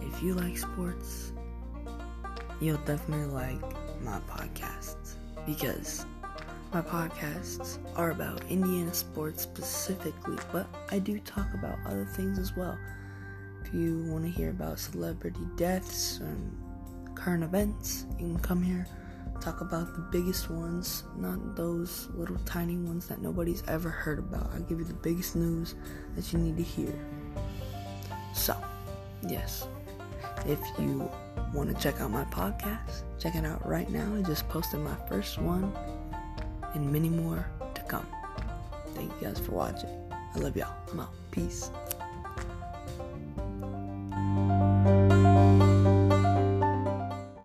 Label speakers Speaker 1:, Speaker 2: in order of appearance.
Speaker 1: if you like sports, you'll definitely like my podcasts because my podcasts are about Indiana sports specifically, but I do talk about other things as well. If you want to hear about celebrity deaths and current events, you can come here, talk about the biggest ones, not those little tiny ones that nobody's ever heard about. I'll give you the biggest news that you need to hear. So, yes, if you want to check out my podcast, check it out right now. I just posted my first one and many more to come. Thank you guys for watching. I love y'all. I'm out. Peace.